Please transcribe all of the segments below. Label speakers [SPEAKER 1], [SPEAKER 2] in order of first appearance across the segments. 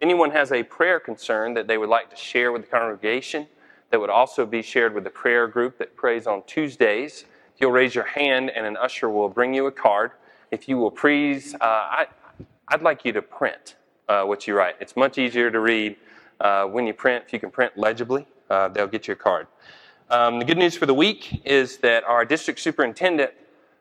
[SPEAKER 1] anyone has a prayer concern that they would like to share with the congregation, that would also be shared with the prayer group that prays on Tuesdays, you'll raise your hand and an usher will bring you a card. If you will please, uh, I, I'd like you to print uh, what you write. It's much easier to read uh, when you print. If you can print legibly, uh, they'll get you a card. Um, the good news for the week is that our district superintendent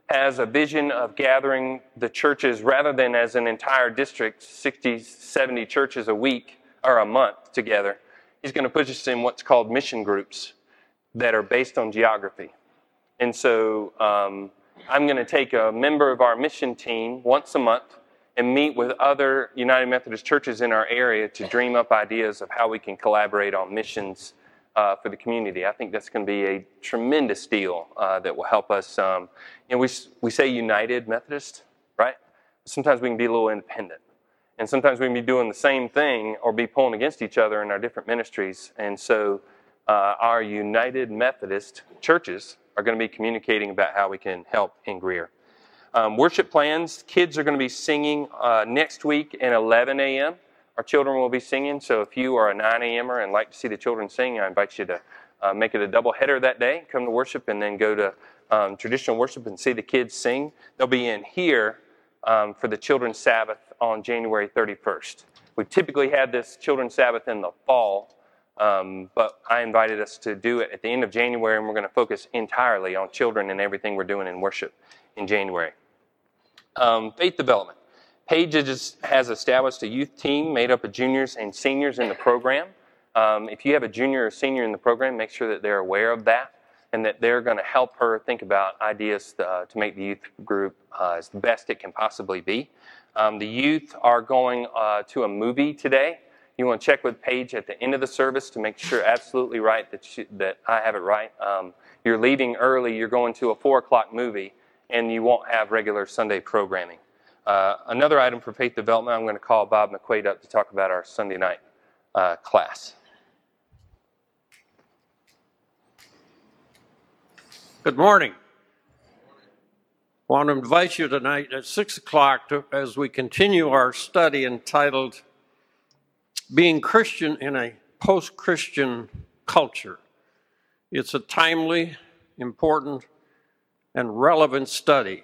[SPEAKER 1] has a vision of gathering the churches rather than as an entire district, 60, 70 churches a week or a month together. He's going to put us in what's called mission groups that are based on geography. And so um, I'm going to take a member of our mission team once a month and meet with other United Methodist churches in our area to dream up ideas of how we can collaborate on missions uh, for the community. I think that's going to be a tremendous deal uh, that will help us. Um, you know, we, we say United Methodist, right? Sometimes we can be a little independent. And sometimes we can be doing the same thing or be pulling against each other in our different ministries. And so uh, our United Methodist churches are going to be communicating about how we can help in Greer. Um, worship plans, kids are going to be singing uh, next week at 11 a.m. Our children will be singing, so if you are a 9 a.m.er and like to see the children sing, I invite you to uh, make it a double header that day, come to worship, and then go to um, traditional worship and see the kids sing. They'll be in here um, for the Children's Sabbath on January 31st. We typically had this Children's Sabbath in the fall, um, but I invited us to do it at the end of January, and we're going to focus entirely on children and everything we're doing in worship in January. Um, faith development. Paige has established a youth team made up of juniors and seniors in the program. Um, if you have a junior or senior in the program, make sure that they're aware of that and that they're going to help her think about ideas to, uh, to make the youth group uh, as the best it can possibly be. Um, the youth are going uh, to a movie today. You want to check with Paige at the end of the service to make sure absolutely right that, she, that I have it right. Um, you're leaving early, you're going to a 4 o'clock movie and you won't have regular Sunday programming. Uh, another item for faith development, I'm going to call Bob McQuaid up to talk about our Sunday night uh, class.
[SPEAKER 2] Good morning. I want to invite you tonight at 6 o'clock to, as we continue our study entitled Being Christian in a Post Christian Culture. It's a timely, important, and relevant study.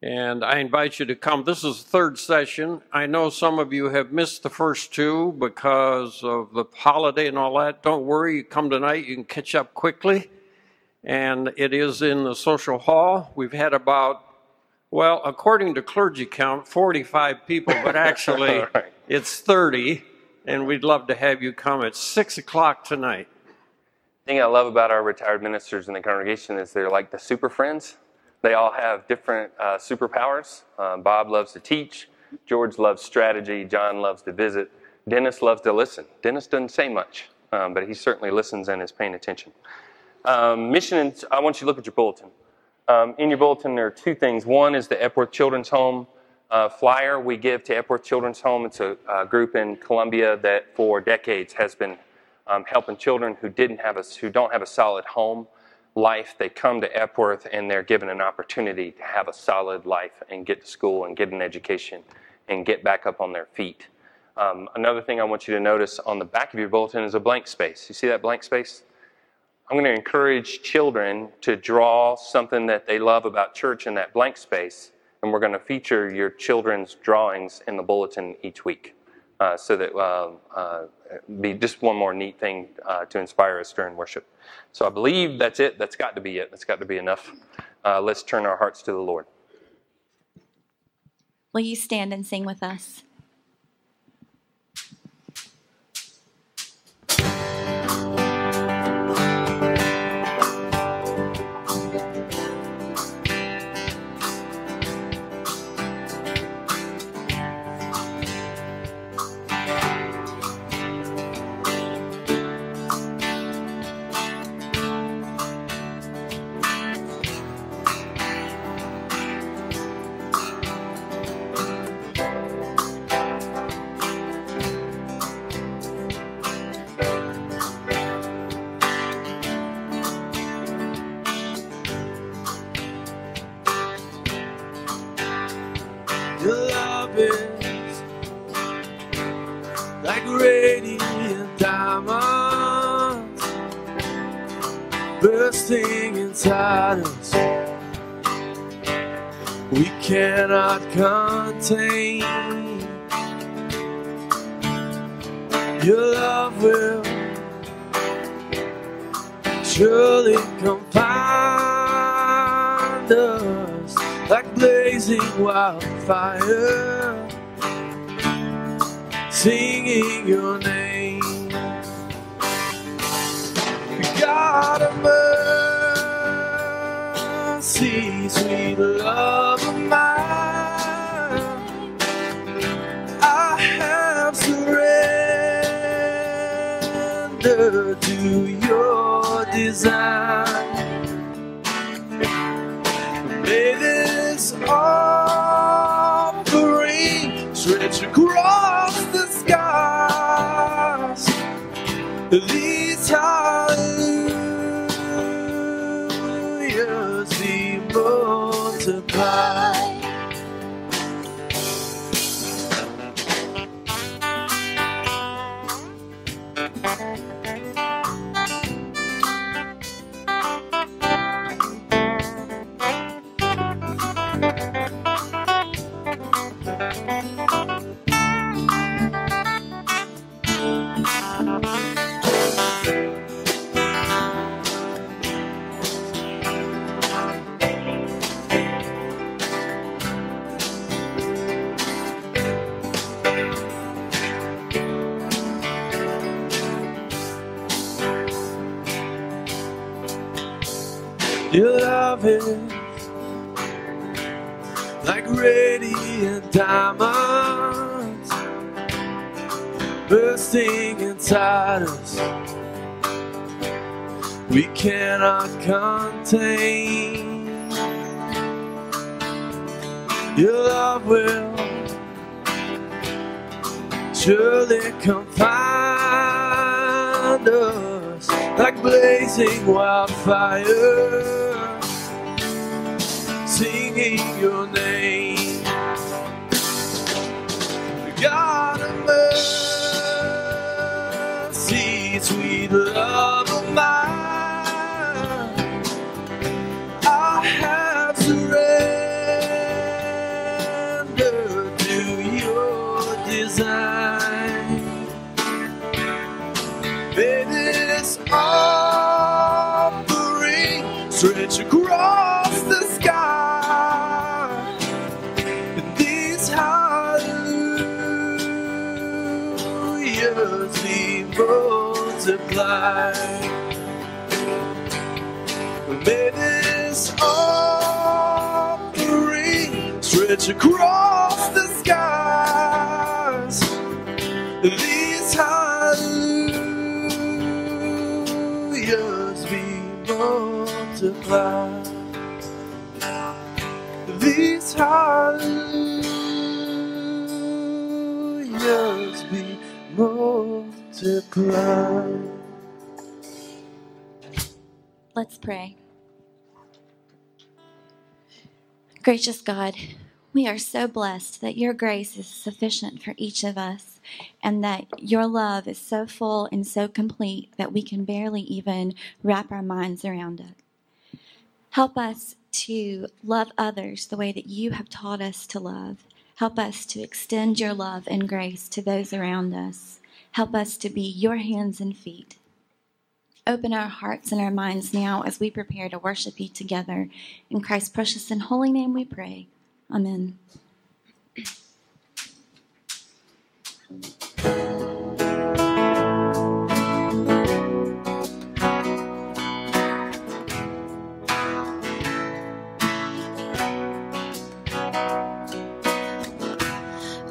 [SPEAKER 2] And I invite you to come. This is the third session. I know some of you have missed the first two because of the holiday and all that. Don't worry, you come tonight, you can catch up quickly. And it is in the social hall. We've had about, well, according to clergy count, 45 people, but actually right. it's 30. And we'd love to have you come at 6 o'clock tonight
[SPEAKER 1] thing I love about our retired ministers in the congregation is they're like the super friends. They all have different uh, superpowers. Uh, Bob loves to teach. George loves strategy. John loves to visit. Dennis loves to listen. Dennis doesn't say much, um, but he certainly listens and is paying attention. Um, mission, I want you to look at your bulletin. Um, in your bulletin, there are two things. One is the Epworth Children's Home uh, flyer we give to Epworth Children's Home. It's a, a group in Columbia that for decades has been um, helping children who didn't have a, who don't have a solid home life. They come to Epworth and they're given an opportunity to have a solid life and get to school and get an education and get back up on their feet. Um, another thing I want you to notice on the back of your bulletin is a blank space. You see that blank space? I'm going to encourage children to draw something that they love about church in that blank space, and we're going to feature your children's drawings in the bulletin each week uh, so that uh, uh, be just one more neat thing uh, to inspire us during worship. So I believe that's it. That's got to be it. That's got to be enough. Uh, let's turn our hearts to the Lord.
[SPEAKER 3] Will you stand and sing with us?
[SPEAKER 4] Us. We cannot contain. Your love will surely come find us like blazing wildfire singing your name. God of mercy, sweet love of mine, I have surrendered to your design. May this offering stretch across the skies. These hallelujahs multiplied. Your love is like radiant diamonds bursting inside us. We cannot contain. Your love will surely come find us like blazing wildfire, singing your name. God of mercy, multiplied. May this offering stretch across the skies. These hallelujahs be multiplied. These hallelujahs be multiplied.
[SPEAKER 3] Let's pray. Gracious God, we are so blessed that your grace is sufficient for each of us and that your love is so full and so complete that we can barely even wrap our minds around it. Help us to love others the way that you have taught us to love. Help us to extend your love and grace to those around us. Help us to be your hands and feet. Open our hearts and our minds now as we prepare to worship you together. In Christ's precious and holy name we pray. Amen.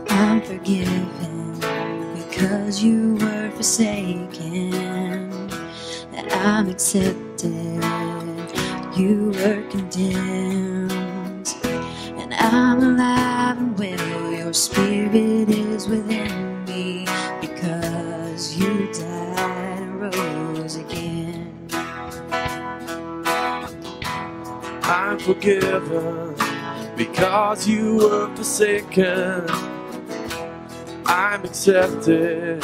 [SPEAKER 5] I'm forgiven because you were forsaken. I'm accepted, you were condemned. And I'm alive and well, your spirit is within me because you died and rose again.
[SPEAKER 4] I'm forgiven because you were forsaken. I'm accepted,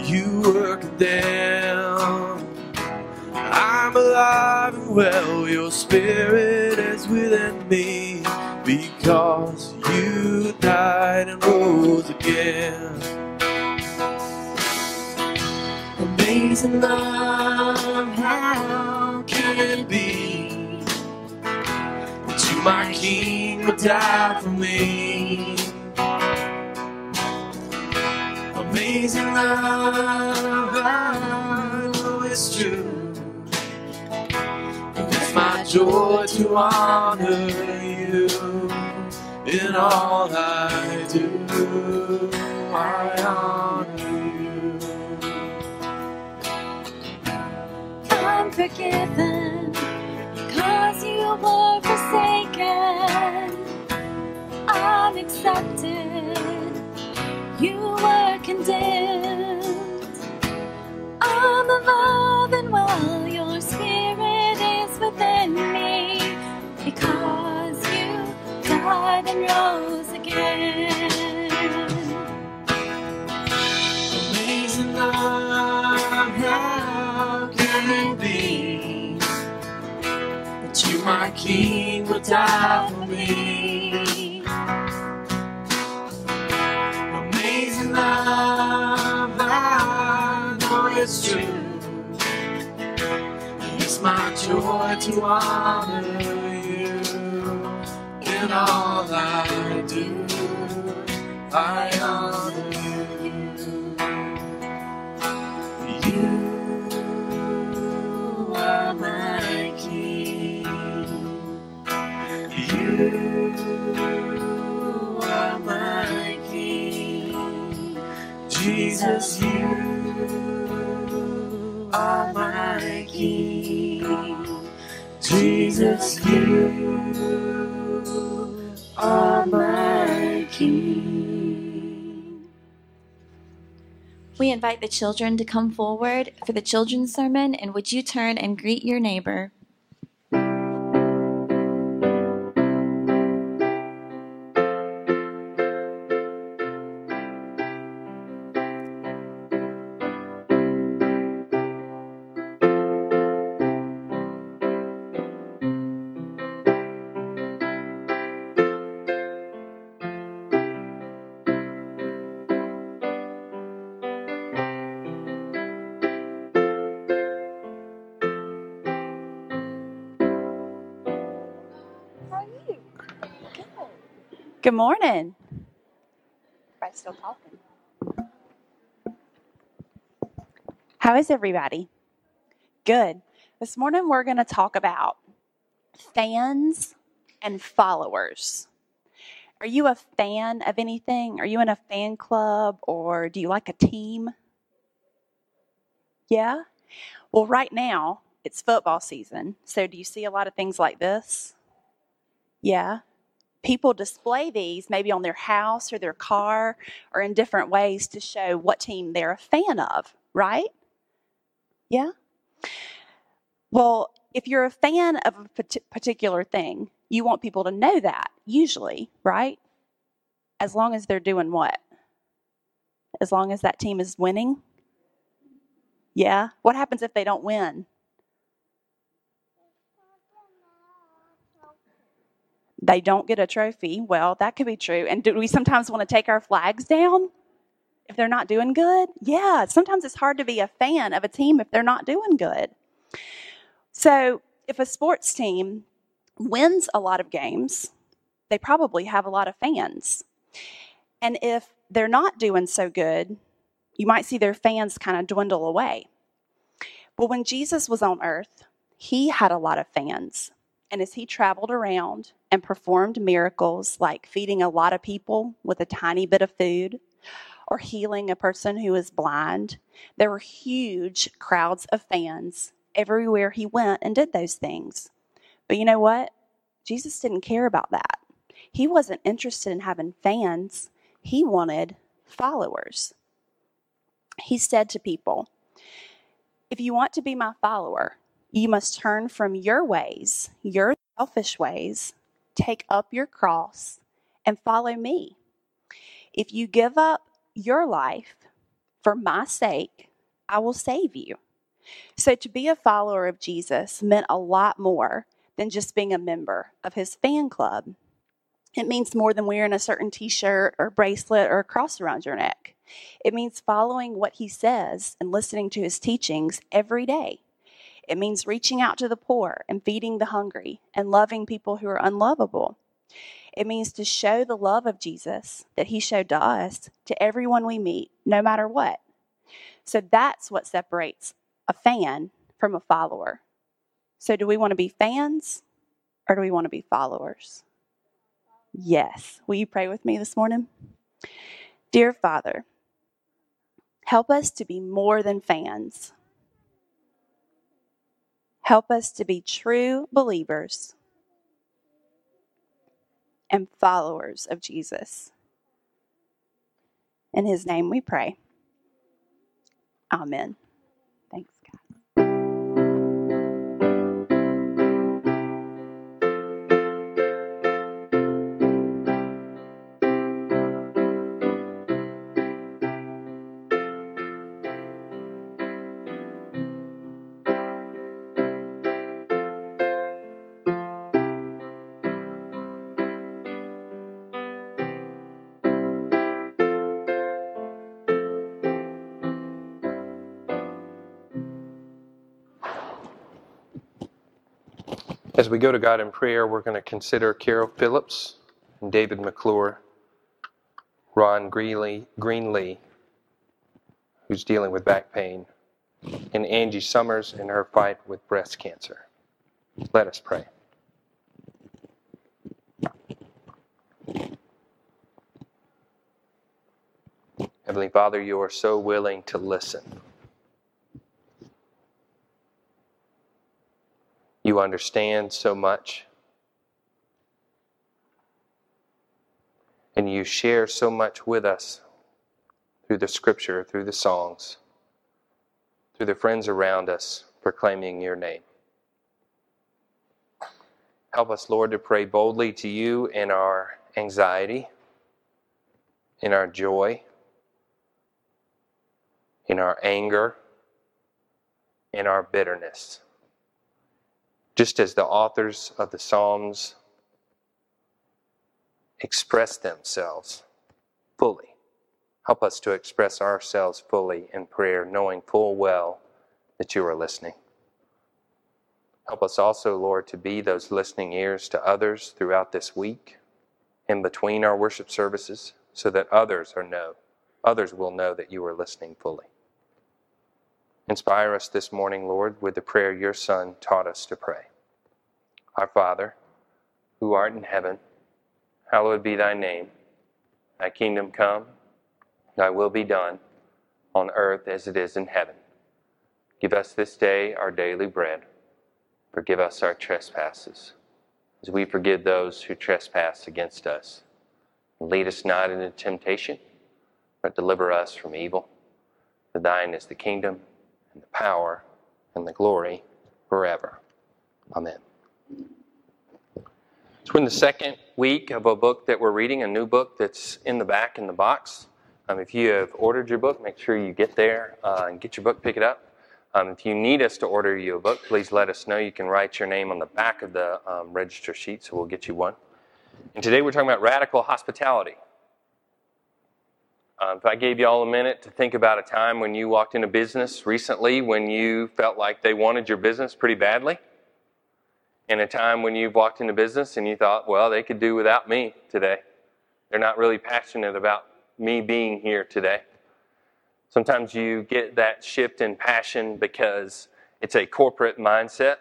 [SPEAKER 4] you were down. I'm alive and well, your spirit is within me because you died and rose again. Amazing love, how can it be that you, my King, would die for me? Amazing love, I it's true. Joy to honor you in all I do. I honor you.
[SPEAKER 3] I'm forgiven because you were forsaken. I'm accepted. You were condemned. I'm alive and well. And rose again.
[SPEAKER 4] Amazing love, how can it be that you, my King, would die for me? Amazing love, I know it's true. It's my joy to honor in all I do. I honor you. You are my King. You are my King. Jesus, you are my King. Jesus, you my King.
[SPEAKER 3] We invite the children to come forward for the children's sermon, and would you turn and greet your neighbor?
[SPEAKER 6] Good morning. Everybody's still talking. How is everybody? Good. This morning we're going to talk about fans and followers. Are you a fan of anything? Are you in a fan club or do you like a team? Yeah? Well, right now it's football season. So do you see a lot of things like this? Yeah? People display these maybe on their house or their car or in different ways to show what team they're a fan of, right? Yeah? Well, if you're a fan of a particular thing, you want people to know that, usually, right? As long as they're doing what? As long as that team is winning? Yeah? What happens if they don't win? They don't get a trophy. Well, that could be true. And do we sometimes want to take our flags down if they're not doing good? Yeah, sometimes it's hard to be a fan of a team if they're not doing good. So, if a sports team wins a lot of games, they probably have a lot of fans. And if they're not doing so good, you might see their fans kind of dwindle away. But when Jesus was on earth, he had a lot of fans. And as he traveled around and performed miracles like feeding a lot of people with a tiny bit of food or healing a person who was blind, there were huge crowds of fans everywhere he went and did those things. But you know what? Jesus didn't care about that. He wasn't interested in having fans, he wanted followers. He said to people, If you want to be my follower, you must turn from your ways, your selfish ways, take up your cross, and follow me. If you give up your life For my sake, I will save you. So, to be a follower of Jesus meant a lot more than just being a member of his fan club. It means more than wearing a certain t shirt or bracelet or a cross around your neck. It means following what he says and listening to his teachings every day. It means reaching out to the poor and feeding the hungry and loving people who are unlovable. It means to show the love of Jesus that he showed to us to everyone we meet, no matter what. So that's what separates a fan from a follower. So, do we want to be fans or do we want to be followers? Yes. Will you pray with me this morning? Dear Father, help us to be more than fans. Help us to be true believers and followers of Jesus. In his name we pray. Amen.
[SPEAKER 1] As we go to God in prayer, we're going to consider Carol Phillips and David McClure, Ron Greenlee, Greenlee, who's dealing with back pain, and Angie Summers in her fight with breast cancer. Let us pray. Heavenly Father, you are so willing to listen. You understand so much. And you share so much with us through the scripture, through the songs, through the friends around us proclaiming your name. Help us, Lord, to pray boldly to you in our anxiety, in our joy, in our anger, in our bitterness just as the authors of the Psalms express themselves fully. Help us to express ourselves fully in prayer, knowing full well that you are listening. Help us also, Lord, to be those listening ears to others throughout this week, in between our worship services, so that others are know, others will know that you are listening fully. Inspire us this morning, Lord, with the prayer your Son taught us to pray. Our Father, who art in heaven, hallowed be thy name. Thy kingdom come, thy will be done, on earth as it is in heaven. Give us this day our daily bread. Forgive us our trespasses, as we forgive those who trespass against us. Lead us not into temptation, but deliver us from evil. For thine is the kingdom, and the power, and the glory forever. Amen. So we're in the second week of a book that we're reading, a new book that's in the back in the box. Um, if you have ordered your book, make sure you get there uh, and get your book, pick it up. Um, if you need us to order you a book, please let us know. You can write your name on the back of the um, register sheet, so we'll get you one. And today we're talking about radical hospitality. Uh, if I gave you all a minute to think about a time when you walked into business recently when you felt like they wanted your business pretty badly, and a time when you've walked into business and you thought, well, they could do without me today. They're not really passionate about me being here today. Sometimes you get that shift in passion because it's a corporate mindset.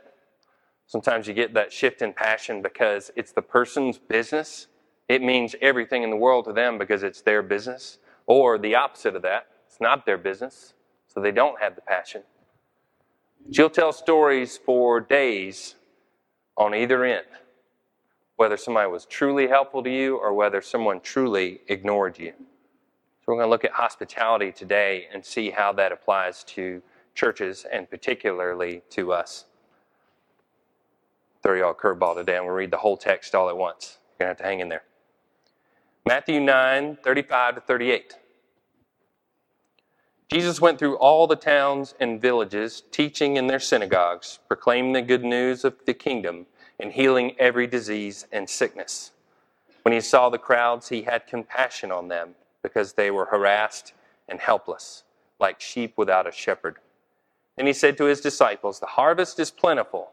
[SPEAKER 1] Sometimes you get that shift in passion because it's the person's business. It means everything in the world to them because it's their business. Or the opposite of that, it's not their business, so they don't have the passion. You'll tell stories for days on either end, whether somebody was truly helpful to you or whether someone truly ignored you. So, we're going to look at hospitality today and see how that applies to churches and particularly to us. Throw y'all a curveball today, and we'll read the whole text all at once. You're going to have to hang in there. Matthew 9 35 to 38. Jesus went through all the towns and villages, teaching in their synagogues, proclaiming the good news of the kingdom, and healing every disease and sickness. When he saw the crowds, he had compassion on them because they were harassed and helpless, like sheep without a shepherd. And he said to his disciples, The harvest is plentiful,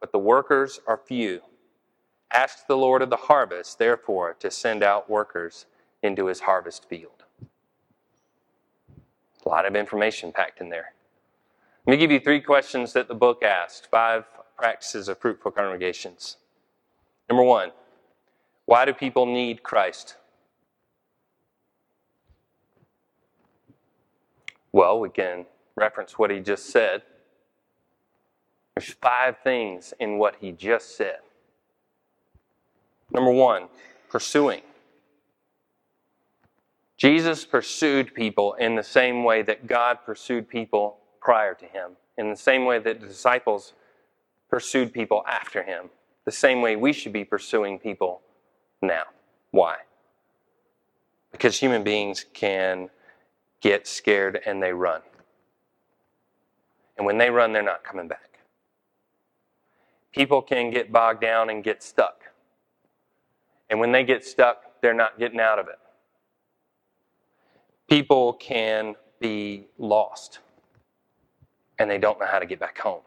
[SPEAKER 1] but the workers are few. Ask the Lord of the harvest, therefore, to send out workers into his harvest field. A lot of information packed in there. Let me give you three questions that the book asked five practices of fruitful congregations. Number one, why do people need Christ? Well, we can reference what he just said. There's five things in what he just said. Number one, pursuing. Jesus pursued people in the same way that God pursued people prior to him, in the same way that the disciples pursued people after him, the same way we should be pursuing people now. Why? Because human beings can get scared and they run. And when they run, they're not coming back. People can get bogged down and get stuck. And when they get stuck, they're not getting out of it people can be lost and they don't know how to get back home.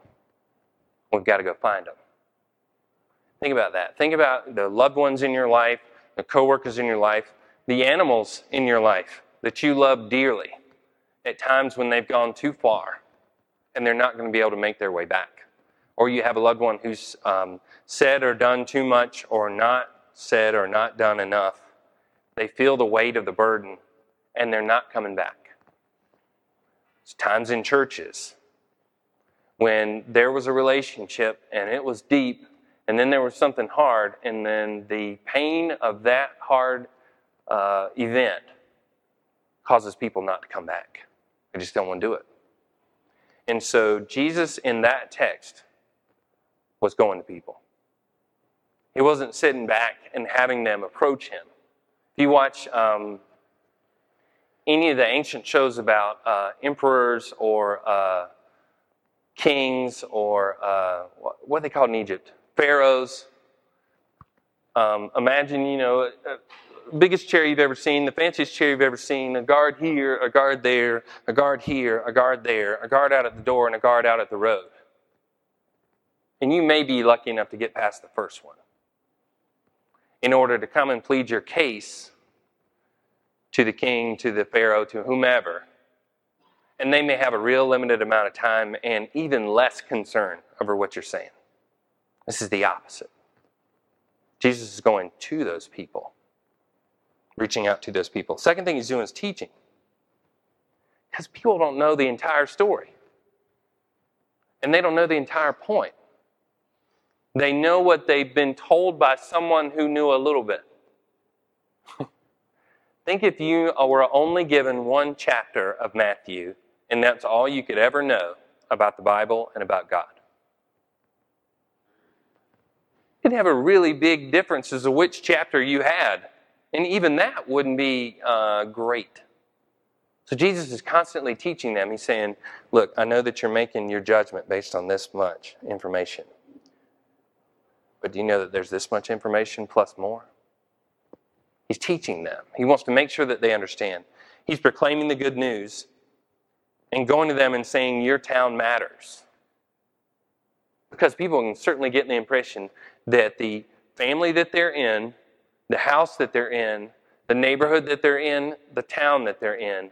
[SPEAKER 1] We've got to go find them. Think about that. Think about the loved ones in your life, the coworkers in your life, the animals in your life that you love dearly at times when they've gone too far and they're not going to be able to make their way back. Or you have a loved one who's um, said or done too much or not said or not done enough. They feel the weight of the burden and they're not coming back. It's times in churches when there was a relationship and it was deep, and then there was something hard, and then the pain of that hard uh, event causes people not to come back. They just don't want to do it. And so Jesus in that text was going to people. He wasn't sitting back and having them approach him. If you watch um, any of the ancient shows about uh, emperors or uh, kings or uh, what, what they called in Egypt, pharaohs. Um, imagine, you know, uh, biggest chair you've ever seen, the fanciest chair you've ever seen, a guard here, a guard there, a guard here, a guard there, a guard out at the door, and a guard out at the road. And you may be lucky enough to get past the first one. In order to come and plead your case, to the king, to the pharaoh, to whomever. And they may have a real limited amount of time and even less concern over what you're saying. This is the opposite. Jesus is going to those people, reaching out to those people. Second thing he's doing is teaching. Because people don't know the entire story. And they don't know the entire point. They know what they've been told by someone who knew a little bit. Think if you were only given one chapter of Matthew, and that's all you could ever know about the Bible and about God. It'd have a really big difference as to which chapter you had. And even that wouldn't be uh, great. So Jesus is constantly teaching them. He's saying, Look, I know that you're making your judgment based on this much information. But do you know that there's this much information plus more? He's teaching them. He wants to make sure that they understand. He's proclaiming the good news and going to them and saying, Your town matters. Because people can certainly get the impression that the family that they're in, the house that they're in, the neighborhood that they're in, the town that they're in,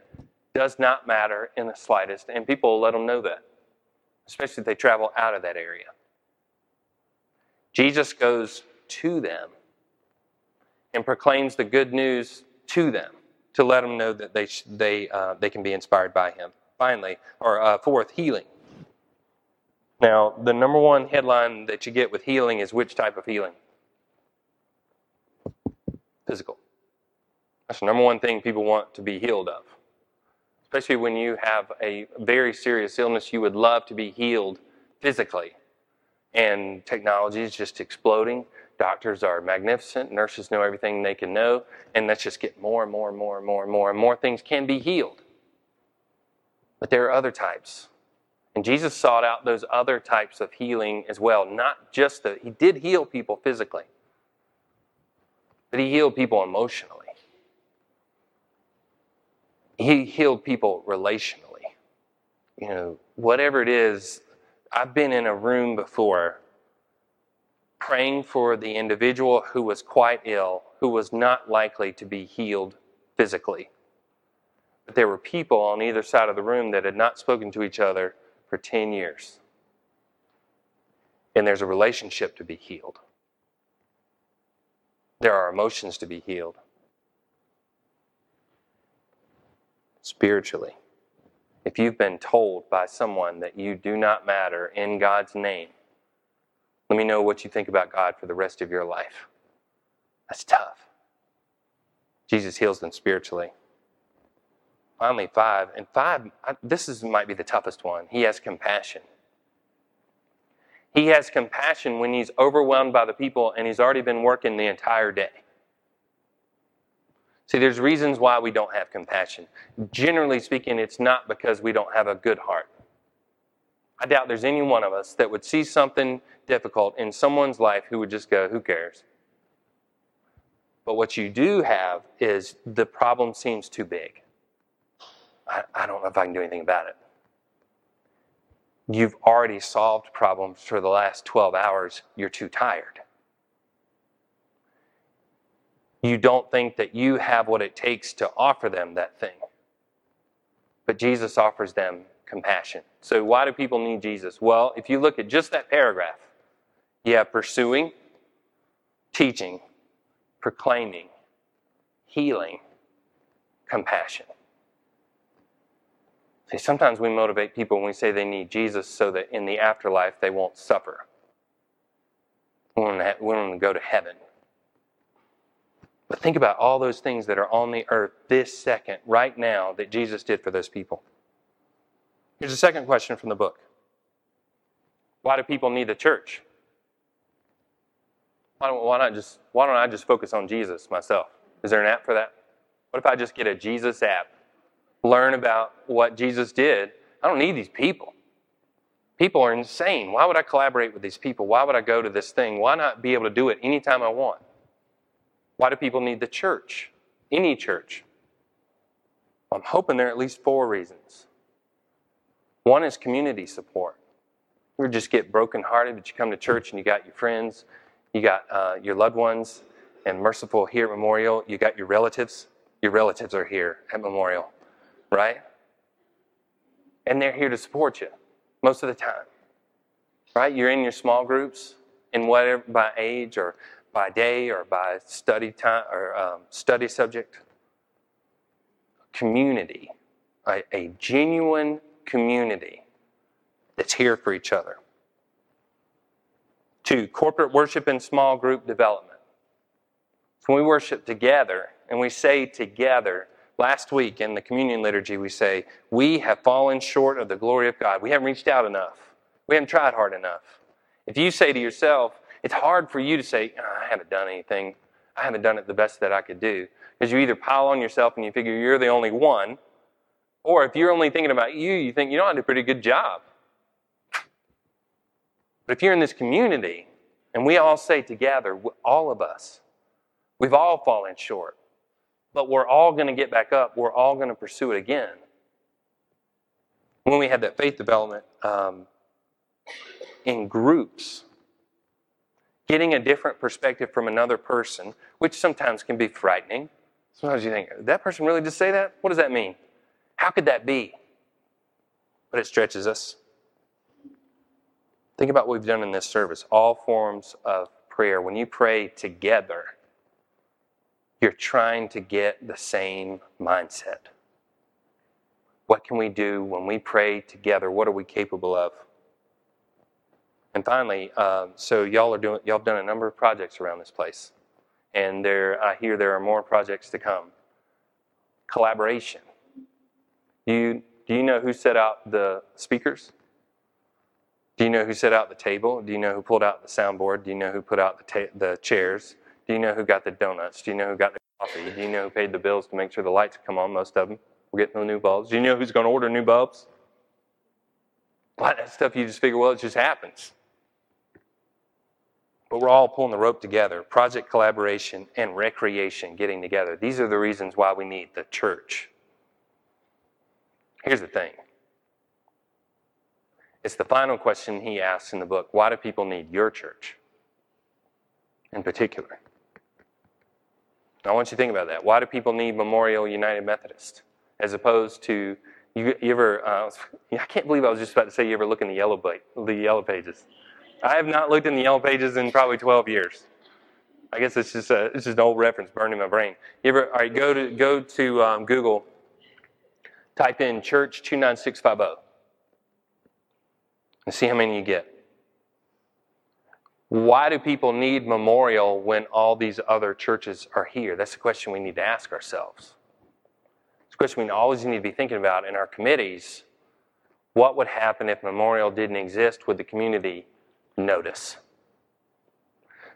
[SPEAKER 1] does not matter in the slightest. And people will let them know that, especially if they travel out of that area. Jesus goes to them and proclaims the good news to them to let them know that they, they, uh, they can be inspired by him. Finally, or uh, fourth, healing. Now, the number one headline that you get with healing is which type of healing? Physical. That's the number one thing people want to be healed of. Especially when you have a very serious illness, you would love to be healed physically. And technology is just exploding. Doctors are magnificent. Nurses know everything they can know. And let's just get more and more and more and more and more and more things can be healed. But there are other types. And Jesus sought out those other types of healing as well. Not just the, he did heal people physically, but he healed people emotionally. He healed people relationally. You know, whatever it is, I've been in a room before praying for the individual who was quite ill, who was not likely to be healed physically. But there were people on either side of the room that had not spoken to each other for 10 years. And there's a relationship to be healed. There are emotions to be healed. Spiritually. If you've been told by someone that you do not matter in God's name, let me know what you think about God for the rest of your life. That's tough. Jesus heals them spiritually. Finally, five. And five, this is, might be the toughest one. He has compassion. He has compassion when he's overwhelmed by the people and he's already been working the entire day. See, there's reasons why we don't have compassion. Generally speaking, it's not because we don't have a good heart. I doubt there's any one of us that would see something difficult in someone's life who would just go, Who cares? But what you do have is the problem seems too big. I, I don't know if I can do anything about it. You've already solved problems for the last 12 hours. You're too tired. You don't think that you have what it takes to offer them that thing. But Jesus offers them compassion. So, why do people need Jesus? Well, if you look at just that paragraph, you have pursuing, teaching, proclaiming, healing, compassion. See, sometimes we motivate people when we say they need Jesus so that in the afterlife they won't suffer. We want to, to go to heaven. But think about all those things that are on the earth this second, right now, that Jesus did for those people. Here's a second question from the book Why do people need the church? Why don't, why not just why don't I just focus on Jesus myself? Is there an app for that? What if I just get a Jesus app? Learn about what Jesus did. I don't need these people. People are insane. Why would I collaborate with these people? Why would I go to this thing? Why not be able to do it anytime I want? Why do people need the church? Any church? I'm hoping there are at least four reasons. One is community support. You just get brokenhearted, but you come to church and you got your friends, you got uh, your loved ones, and Merciful here at Memorial, you got your relatives. Your relatives are here at Memorial, right? And they're here to support you most of the time, right? You're in your small groups, in whatever by age or by day or by study time or um, study subject. Community, a, a genuine community that's here for each other. Two, corporate worship and small group development. So when we worship together and we say together, last week in the communion liturgy, we say, We have fallen short of the glory of God. We haven't reached out enough. We haven't tried hard enough. If you say to yourself, it's hard for you to say, oh, I haven't done anything. I haven't done it the best that I could do. Because you either pile on yourself and you figure you're the only one, or if you're only thinking about you, you think, you know, I did a pretty good job. But if you're in this community and we all say together, all of us, we've all fallen short, but we're all going to get back up, we're all going to pursue it again. When we had that faith development um, in groups, getting a different perspective from another person, which sometimes can be frightening. Sometimes you think, that person really just say that? What does that mean? How could that be? But it stretches us. Think about what we've done in this service. All forms of prayer. When you pray together, you're trying to get the same mindset. What can we do when we pray together? What are we capable of? And finally, um, so y'all are doing, y'all have done a number of projects around this place, and there, I hear there are more projects to come. Collaboration. Do you, do you know who set out the speakers? Do you know who set out the table? Do you know who pulled out the soundboard? Do you know who put out the, ta- the chairs? Do you know who got the donuts? Do you know who got the coffee? Do you know who paid the bills to make sure the lights come on? Most of them. We're getting the new bulbs. Do you know who's going to order new bulbs? A lot of that stuff you just figure, well, it just happens. But we're all pulling the rope together project collaboration and recreation getting together. These are the reasons why we need the church. Here's the thing it's the final question he asks in the book why do people need your church in particular? I want you to think about that. Why do people need Memorial United Methodist as opposed to you, you ever? Uh, I can't believe I was just about to say you ever look in the yellow the yellow pages. I have not looked in the yellow pages in probably 12 years. I guess it's just a, it's just an old reference burning my brain. You ever? All right, go to go to um, Google. Type in church 29650 and see how many you get. Why do people need memorial when all these other churches are here? That's the question we need to ask ourselves. It's a question we always need to be thinking about in our committees. What would happen if memorial didn't exist? Would the community notice?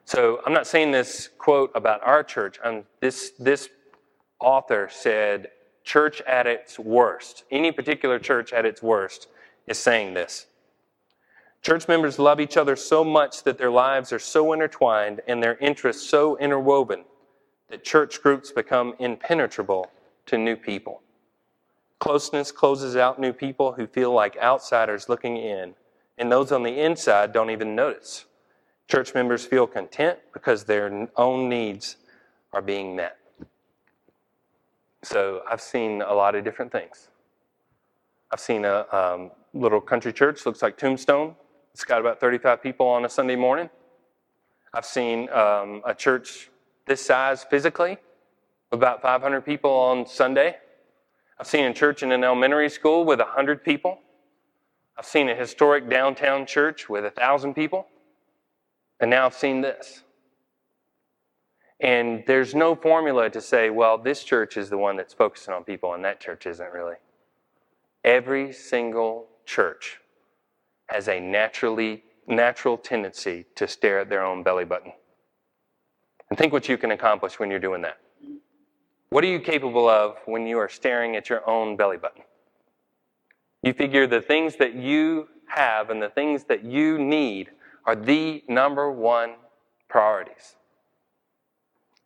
[SPEAKER 1] So I'm not saying this quote about our church. I'm, this, this author said, church at its worst, any particular church at its worst, is saying this. Church members love each other so much that their lives are so intertwined and their interests so interwoven that church groups become impenetrable to new people. Closeness closes out new people who feel like outsiders looking in, and those on the inside don't even notice. Church members feel content because their own needs are being met. So I've seen a lot of different things. I've seen a um, little country church, looks like Tombstone, it's got about 35 people on a Sunday morning. I've seen um, a church this size physically, about 500 people on Sunday. I've seen a church in an elementary school with 100 people. I've seen a historic downtown church with 1,000 people. And now I've seen this. And there's no formula to say, well, this church is the one that's focusing on people and that church isn't really. Every single church has a naturally natural tendency to stare at their own belly button. And think what you can accomplish when you're doing that. What are you capable of when you are staring at your own belly button? You figure the things that you have and the things that you need are the number one priorities.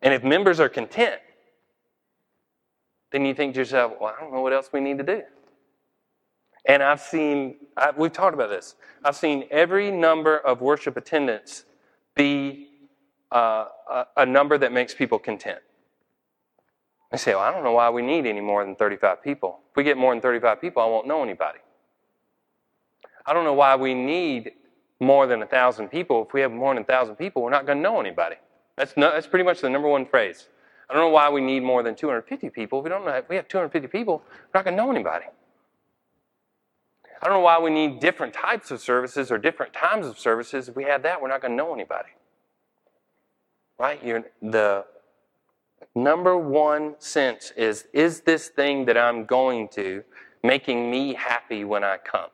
[SPEAKER 1] And if members are content, then you think to yourself, well, I don't know what else we need to do. And I've seen, I've, we've talked about this, I've seen every number of worship attendance be uh, a, a, number that makes people content. They say, well, I don't know why we need any more than 35 people. If we get more than 35 people, I won't know anybody. I don't know why we need more than 1,000 people. If we have more than 1,000 people, we're not going to know anybody. That's, no, that's pretty much the number one phrase. I don't know why we need more than 250 people. If we don't know, if we have 250 people, we're not going to know anybody. I don't know why we need different types of services or different times of services. If we have that, we're not going to know anybody. Right? You're, the number one sense is is this thing that I'm going to making me happy when I come?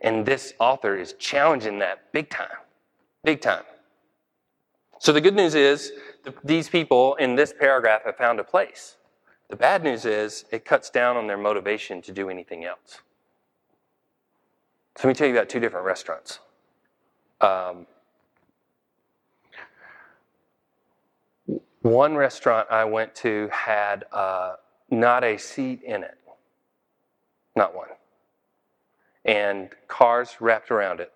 [SPEAKER 1] And this author is challenging that big time. Big time. So the good news is these people in this paragraph have found a place. The bad news is it cuts down on their motivation to do anything else. So let me tell you about two different restaurants. Um, one restaurant I went to had uh, not a seat in it, not one, and cars wrapped around it,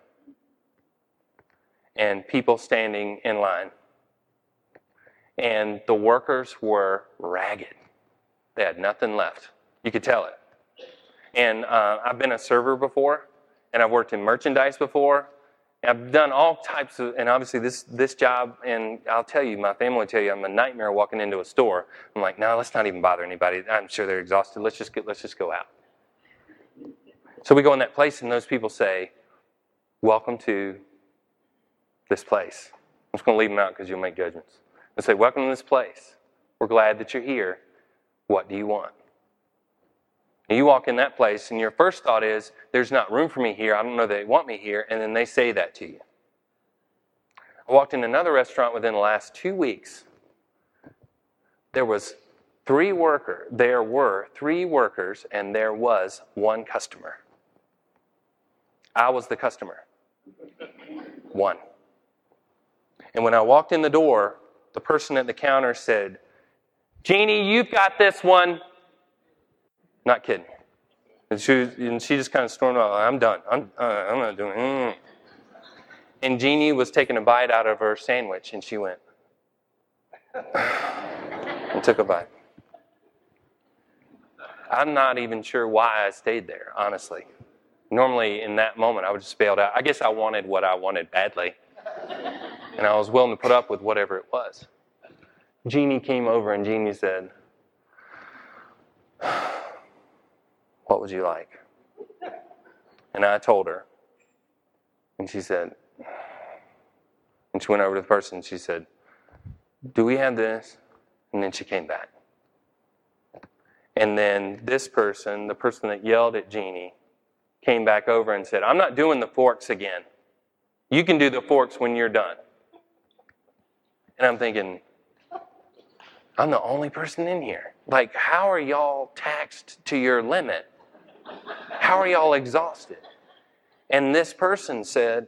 [SPEAKER 1] and people standing in line, and the workers were ragged. They had nothing left. You could tell it. And uh, I've been a server before, and I've worked in merchandise before. I've done all types of, and obviously this this job, and I'll tell you, my family will tell you, I'm a nightmare walking into a store. I'm like, no, let's not even bother anybody. I'm sure they're exhausted. Let's just get, let's just go out. So we go in that place, and those people say, "Welcome to this place." I'm just going to leave them out because you'll make judgments. They say, "Welcome to this place. We're glad that you're here. What do you want? And you walk in that place, and your first thought is, There's not room for me here. I don't know they want me here. And then they say that to you. I walked in another restaurant within the last two weeks. There was three worker. There were three workers, and there was one customer. I was the customer. One. And when I walked in the door, the person at the counter said, Jeannie, you've got this one. Not kidding. And she, and she just kind of stormed off. I'm done. I'm, uh, I'm not doing it. And Jeannie was taking a bite out of her sandwich, and she went and took a bite. I'm not even sure why I stayed there, honestly. Normally, in that moment, I would just bailed out. I guess I wanted what I wanted badly, and I was willing to put up with whatever it was. Jeannie came over, and Jeannie said, What would you like? And I told her. And she said, and she went over to the person and she said, Do we have this? And then she came back. And then this person, the person that yelled at Jeannie, came back over and said, I'm not doing the forks again. You can do the forks when you're done. And I'm thinking, I'm the only person in here. Like, how are y'all taxed to your limit? How are y'all exhausted? And this person said,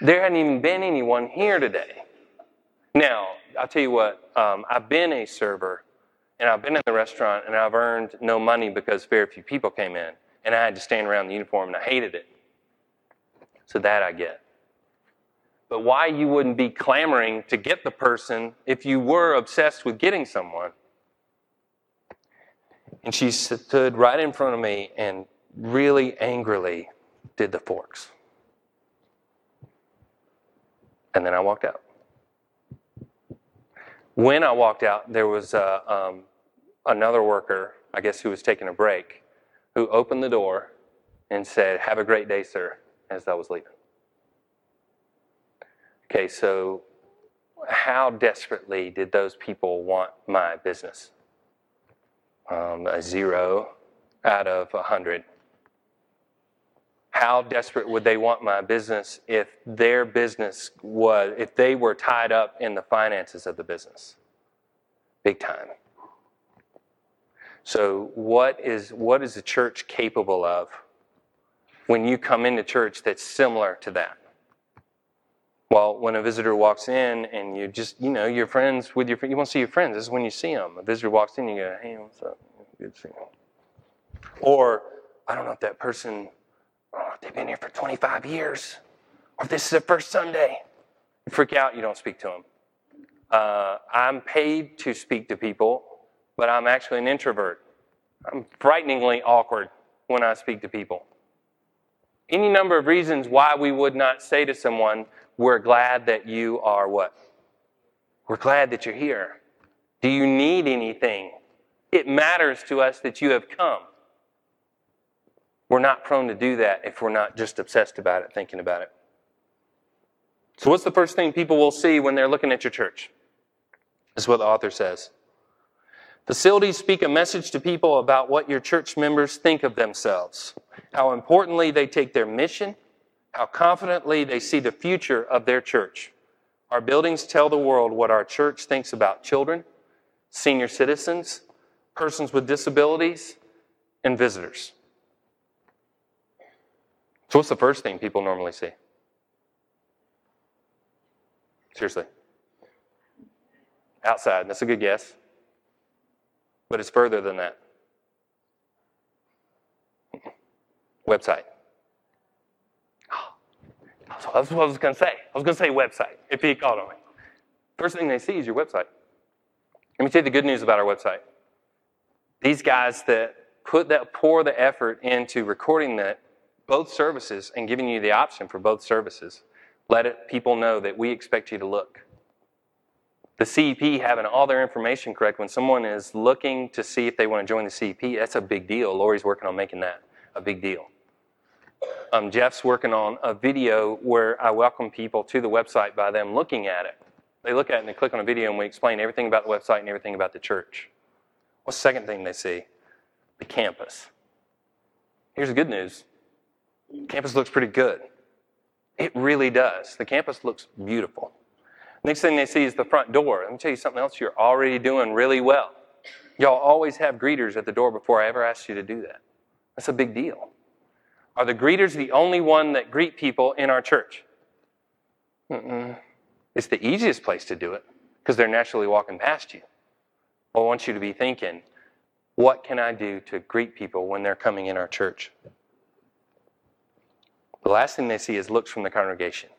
[SPEAKER 1] There hadn't even been anyone here today. Now, I'll tell you what, um, I've been a server and I've been in the restaurant and I've earned no money because very few people came in and I had to stand around the uniform and I hated it. So that I get. But why you wouldn't be clamoring to get the person if you were obsessed with getting someone? And she stood right in front of me and really angrily did the forks. And then I walked out. When I walked out, there was uh, um, another worker, I guess who was taking a break, who opened the door and said, Have a great day, sir, as I was leaving. Okay, so how desperately did those people want my business? Um, a zero out of a hundred. How desperate would they want my business if their business was, if they were tied up in the finances of the business? Big time. So, what is, what is the church capable of when you come into church that's similar to that? Well, when a visitor walks in and you just, you know, you're friends with your, you want to see your friends. This is when you see them. A visitor walks in, you go, hey, what's up? Good to. Or, I don't know if that person, oh, they've been here for 25 years, or if this is their first Sunday. You freak out, you don't speak to them. Uh, I'm paid to speak to people, but I'm actually an introvert. I'm frighteningly awkward when I speak to people. Any number of reasons why we would not say to someone, we're glad that you are what? We're glad that you're here. Do you need anything? It matters to us that you have come. We're not prone to do that if we're not just obsessed about it, thinking about it. So, what's the first thing people will see when they're looking at your church? This is what the author says. Facilities speak a message to people about what your church members think of themselves, how importantly they take their mission, how confidently they see the future of their church. Our buildings tell the world what our church thinks about children, senior citizens, persons with disabilities, and visitors. So, what's the first thing people normally see? Seriously. Outside. That's a good guess. But it's further than that. Website. That's what I was going to say. I was going to say website if he called on me. First thing they see is your website. Let me tell you the good news about our website. These guys that put that pour the effort into recording that both services and giving you the option for both services, let it, people know that we expect you to look. The CEP having all their information correct when someone is looking to see if they want to join the CEP, that's a big deal. Lori's working on making that a big deal. Um, Jeff's working on a video where I welcome people to the website by them looking at it. They look at it and they click on a video and we explain everything about the website and everything about the church. What's the second thing they see? The campus. Here's the good news campus looks pretty good. It really does. The campus looks beautiful. Next thing they see is the front door. Let me tell you something else you're already doing really well. Y'all always have greeters at the door before I ever asked you to do that. That's a big deal. Are the greeters the only one that greet people in our church? Mm-mm. It's the easiest place to do it because they're naturally walking past you. I want you to be thinking, what can I do to greet people when they're coming in our church? The last thing they see is looks from the congregation.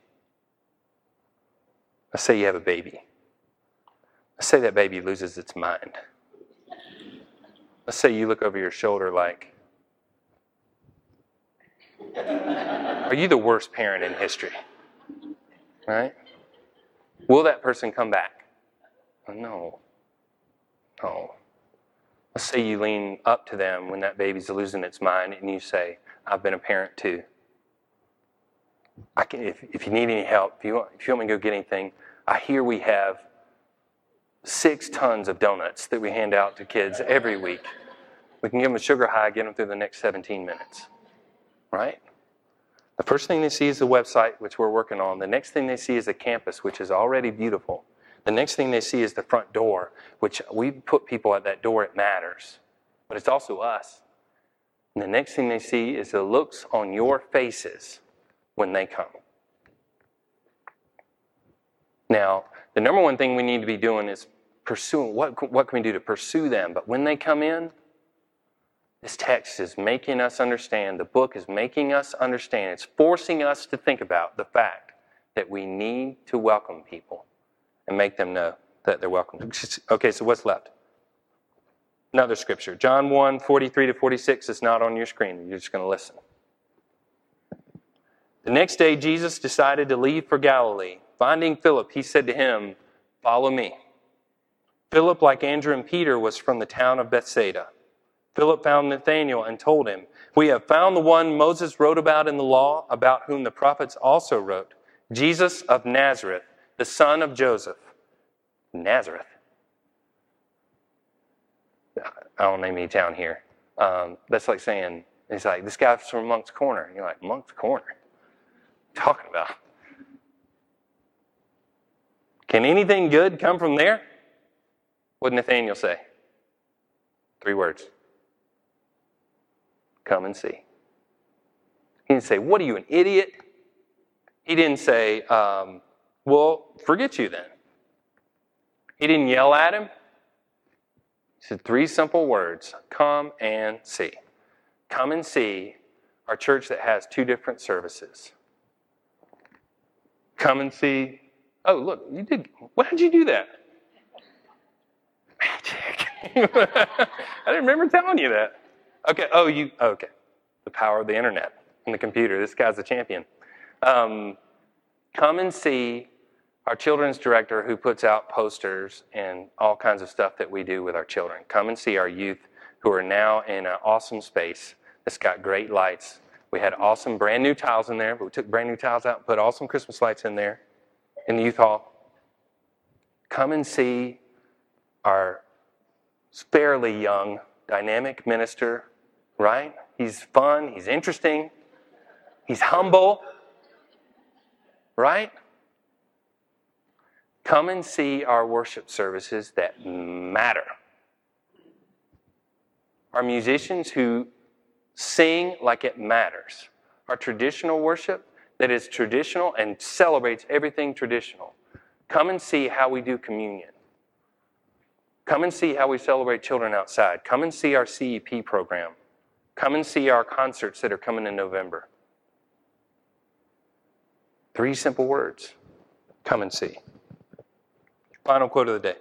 [SPEAKER 1] Let's say you have a baby. Let's say that baby loses its mind. Let's say you look over your shoulder like, Are you the worst parent in history? Right? Will that person come back? Uh, no. No. Let's say you lean up to them when that baby's losing its mind and you say, I've been a parent too. I can, if, if you need any help, if you, want, if you want me to go get anything, I hear we have six tons of donuts that we hand out to kids every week. We can give them a sugar high, get them through the next 17 minutes. Right? The first thing they see is the website, which we're working on. The next thing they see is the campus, which is already beautiful. The next thing they see is the front door, which we put people at that door, it matters. But it's also us. And the next thing they see is the looks on your faces when they come. Now, the number one thing we need to be doing is pursuing what, what can we do to pursue them? But when they come in, this text is making us understand, the book is making us understand, it's forcing us to think about the fact that we need to welcome people and make them know that they're welcome. Okay, so what's left? Another scripture. John 1 43 to 46 is not on your screen. You're just going to listen. The next day, Jesus decided to leave for Galilee. Finding Philip, he said to him, Follow me. Philip, like Andrew and Peter, was from the town of Bethsaida. Philip found Nathanael and told him, We have found the one Moses wrote about in the law, about whom the prophets also wrote, Jesus of Nazareth, the son of Joseph. Nazareth. I don't name any town here. Um, that's like saying, it's like, this guy's from Moncks Corner. And you're like, Moncks Corner? talking about? Can anything good come from there? What did Nathanael say? Three words. Come and see. He didn't say, What are you, an idiot? He didn't say, um, Well, forget you then. He didn't yell at him. He said three simple words Come and see. Come and see our church that has two different services. Come and see. Oh, look, you did. Why did you do that? Magic. I didn't remember telling you that. Okay. Oh, you. Okay. The power of the internet and the computer. This guy's a champion. Um, come and see our children's director who puts out posters and all kinds of stuff that we do with our children. Come and see our youth who are now in an awesome space that's got great lights. We had awesome brand new tiles in there, but we took brand new tiles out and put awesome Christmas lights in there in the youth hall. Come and see our fairly young, dynamic minister, right? He's fun, he's interesting, he's humble, right? Come and see our worship services that matter. Our musicians who sing like it matters. Our traditional worship that is traditional and celebrates everything traditional. Come and see how we do communion. Come and see how we celebrate children outside. Come and see our CEP program. Come and see our concerts that are coming in November. Three simple words come and see. Final quote of the day.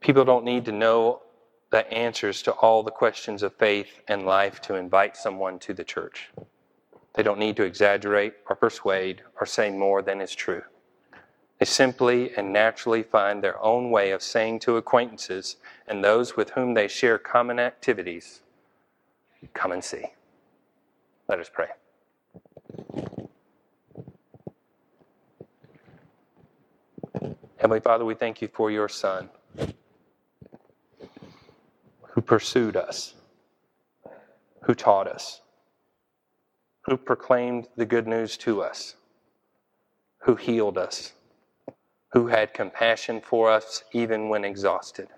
[SPEAKER 1] People don't need to know the answers to all the questions of faith and life to invite someone to the church. They don't need to exaggerate or persuade or say more than is true. They simply and naturally find their own way of saying to acquaintances and those with whom they share common activities, Come and see. Let us pray. Heavenly Father, we thank you for your Son who pursued us, who taught us, who proclaimed the good news to us, who healed us, who had compassion for us even when exhausted.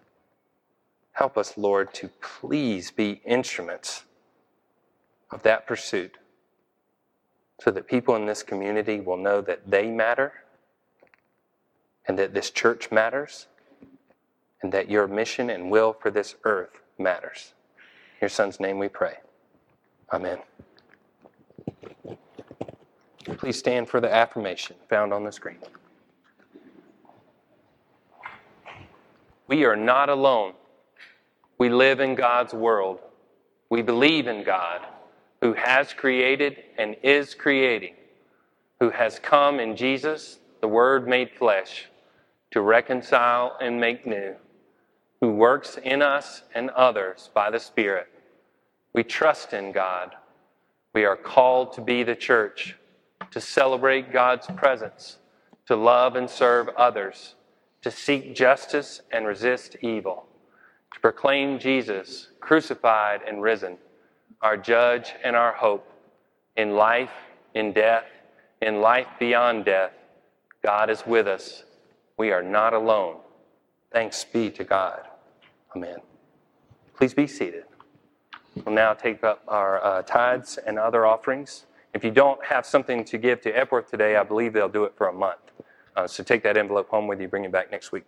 [SPEAKER 1] Help us, Lord, to please be instruments
[SPEAKER 7] of that pursuit so that people in this community will know that they matter and that this church matters and that your mission and will for this earth matters. In your son's name we pray. Amen. Please stand for the affirmation found on the screen. We are not alone. We live in God's world. We believe in God, who has created and is creating, who has come in Jesus, the Word made flesh, to reconcile and make new, who works in us and others by the Spirit. We trust in God. We are called to be the church, to celebrate God's presence, to love and serve others, to seek justice and resist evil, to proclaim Jesus crucified and risen, our judge and our hope. In life, in death, in life beyond death, God is with us. We are not alone. Thanks be to God. Amen. Please be seated. We'll now take up our uh, tithes and other offerings. If you don't have something to give to Epworth today, I believe they'll do it for a month. Uh, so take that envelope home with you, bring it back next week.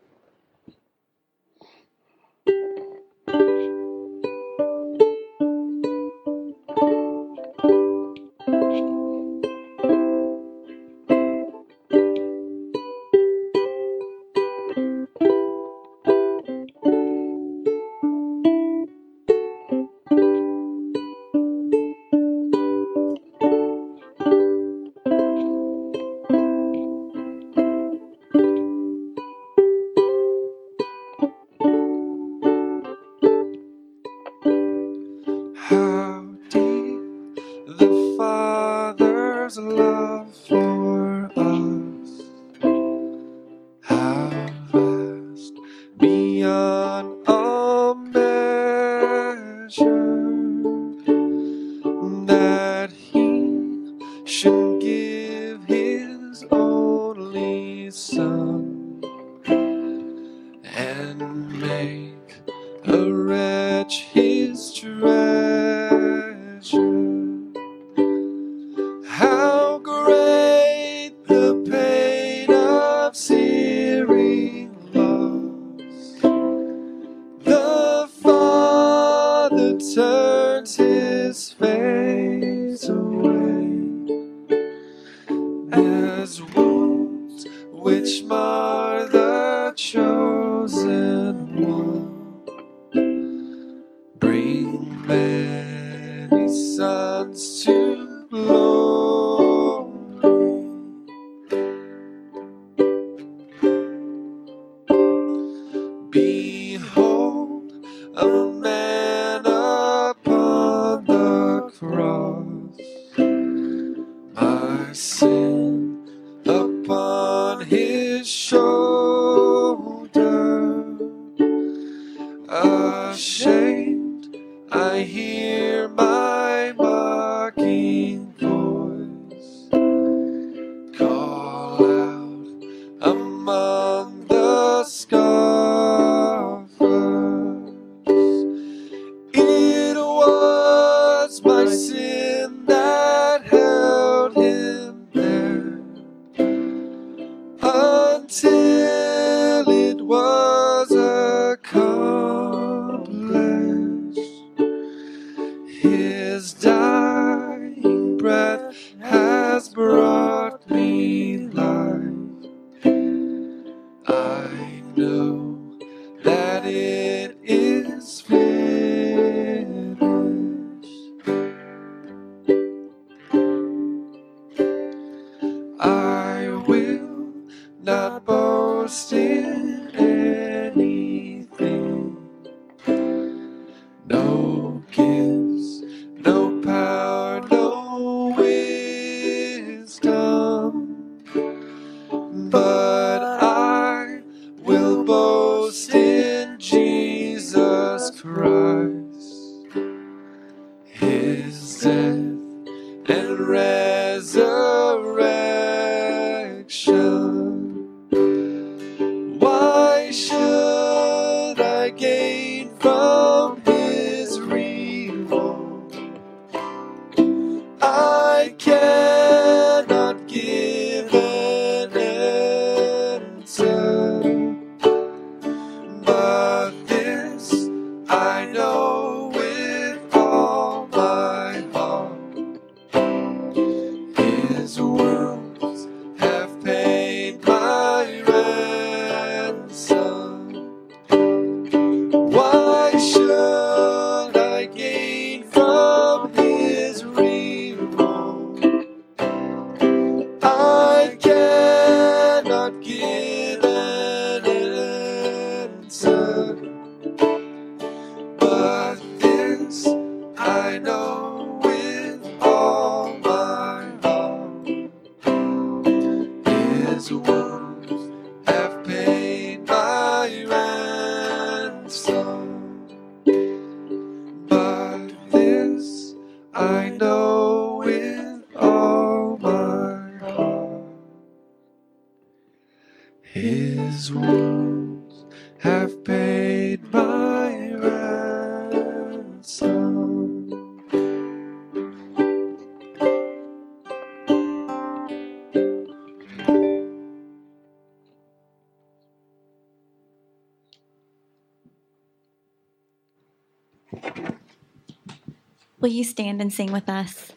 [SPEAKER 8] Will
[SPEAKER 3] you stand and sing with us?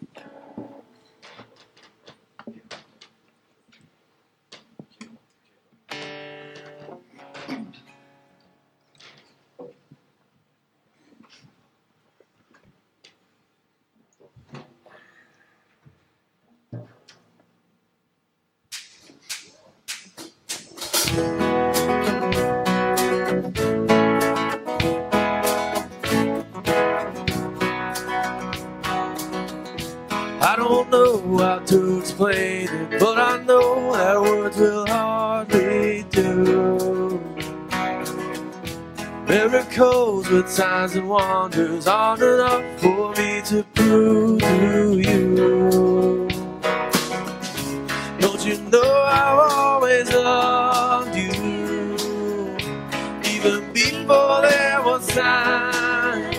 [SPEAKER 4] Even before there was time.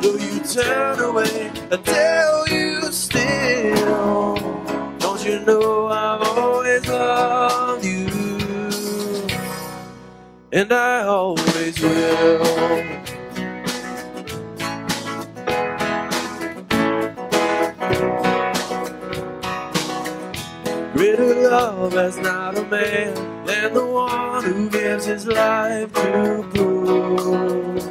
[SPEAKER 4] Though you turn away, I tell you still. Don't you know I've always loved you, and I always will. Greater love has not a man than the one who gives his life to prove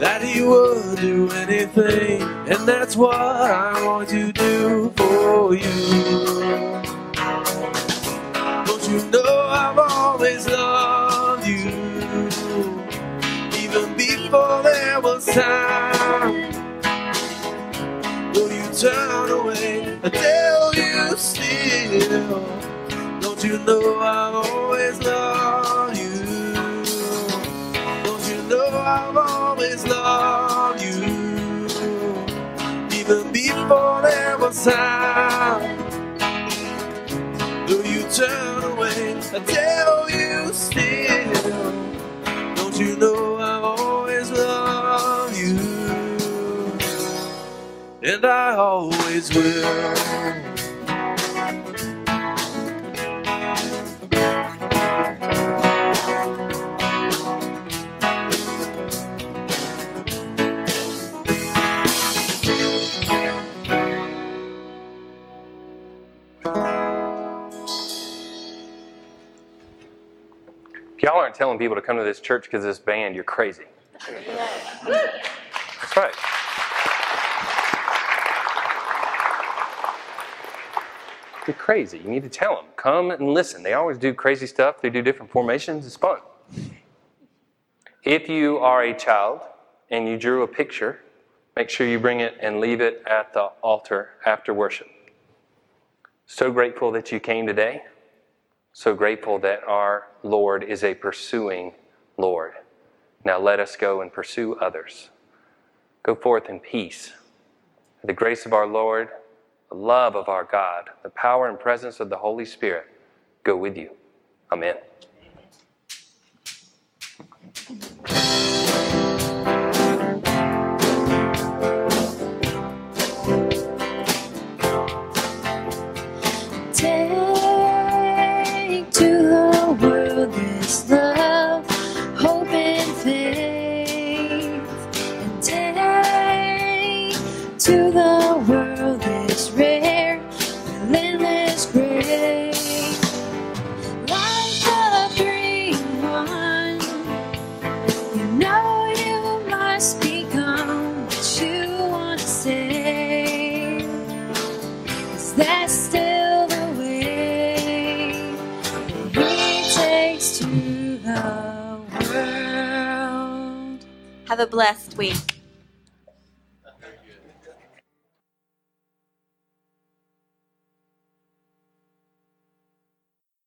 [SPEAKER 4] that he would do anything, and that's what I want to do for you. Don't you know I've always loved you, even before there was time. Will you turn away, tell you still. Don't you know I've always loved you? Don't you know I've always loved you? Even before there was time. Though you turn away, I tell you still. Don't you know I've always loved you? And I always will.
[SPEAKER 5] Y'all aren't telling people to come to this church because this band, you're crazy. That's right. You're crazy. You need to tell them. Come and listen. They always do crazy stuff. They do different formations. It's fun. If you are a child and you drew a picture, make sure you bring it and leave it at the altar after worship. So grateful that you came today. So grateful that our Lord is a pursuing Lord. Now let us go and pursue others. Go forth in peace. The grace of our Lord, the love of our God, the power and presence of the Holy Spirit go with you. Amen.
[SPEAKER 3] A blessed week.